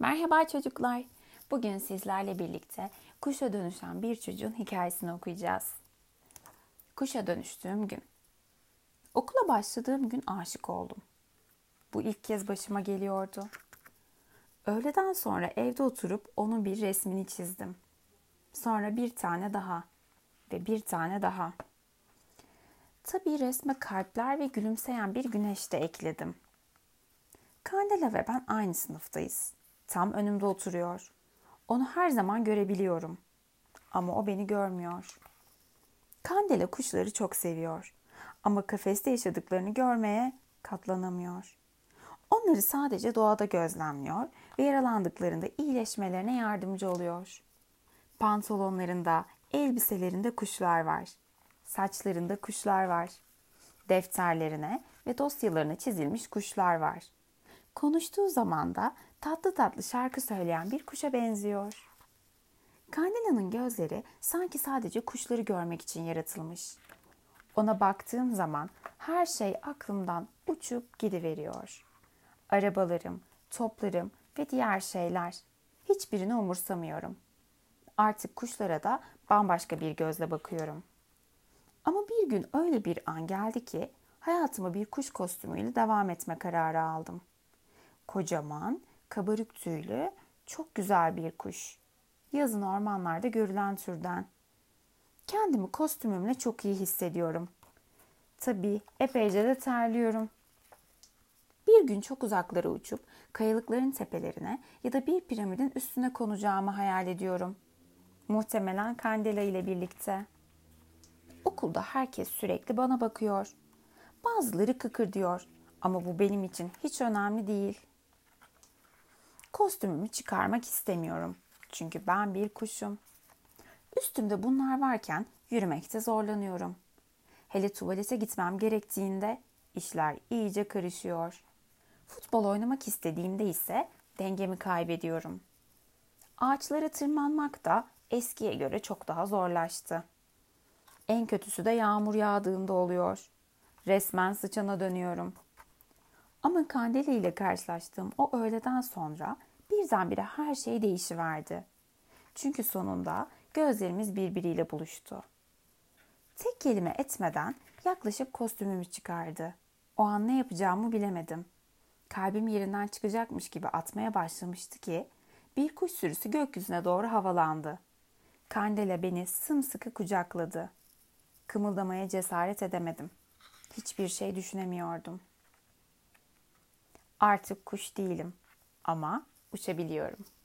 Merhaba çocuklar. Bugün sizlerle birlikte kuşa dönüşen bir çocuğun hikayesini okuyacağız. Kuşa dönüştüğüm gün. Okula başladığım gün aşık oldum. Bu ilk kez başıma geliyordu. Öğleden sonra evde oturup onun bir resmini çizdim. Sonra bir tane daha ve bir tane daha. Tabii resme kalpler ve gülümseyen bir güneş de ekledim. Kandela ve ben aynı sınıftayız. Tam önümde oturuyor. Onu her zaman görebiliyorum. Ama o beni görmüyor. Kandela kuşları çok seviyor. Ama kafeste yaşadıklarını görmeye katlanamıyor. Onları sadece doğada gözlemliyor ve yaralandıklarında iyileşmelerine yardımcı oluyor. Pantolonlarında, elbiselerinde kuşlar var. Saçlarında kuşlar var. Defterlerine ve dosyalarına çizilmiş kuşlar var. Konuştuğu zaman da tatlı tatlı şarkı söyleyen bir kuşa benziyor. Kandela'nın gözleri sanki sadece kuşları görmek için yaratılmış. Ona baktığım zaman her şey aklımdan uçup gidiveriyor. Arabalarım, toplarım ve diğer şeyler. Hiçbirini umursamıyorum. Artık kuşlara da bambaşka bir gözle bakıyorum. Ama bir gün öyle bir an geldi ki hayatıma bir kuş kostümüyle devam etme kararı aldım. Kocaman, kabarık tüylü, çok güzel bir kuş. Yazın ormanlarda görülen türden. Kendimi kostümümle çok iyi hissediyorum. Tabii epeyce de terliyorum. Bir gün çok uzaklara uçup kayalıkların tepelerine ya da bir piramidin üstüne konacağımı hayal ediyorum. Muhtemelen Kandela ile birlikte. Okulda herkes sürekli bana bakıyor. Bazıları kıkır diyor ama bu benim için hiç önemli değil. Kostümümü çıkarmak istemiyorum. Çünkü ben bir kuşum. Üstümde bunlar varken yürümekte zorlanıyorum. Hele tuvalete gitmem gerektiğinde işler iyice karışıyor. Futbol oynamak istediğimde ise dengemi kaybediyorum. Ağaçlara tırmanmak da eskiye göre çok daha zorlaştı. En kötüsü de yağmur yağdığında oluyor. Resmen sıçana dönüyorum. Ama Kandeli ile karşılaştığım o öğleden sonra birdenbire her şey değişiverdi. Çünkü sonunda gözlerimiz birbiriyle buluştu. Tek kelime etmeden yaklaşıp kostümümü çıkardı. O an ne yapacağımı bilemedim. Kalbim yerinden çıkacakmış gibi atmaya başlamıştı ki bir kuş sürüsü gökyüzüne doğru havalandı. Kandela beni sımsıkı kucakladı. Kımıldamaya cesaret edemedim. Hiçbir şey düşünemiyordum. Artık kuş değilim ama uçabiliyorum.''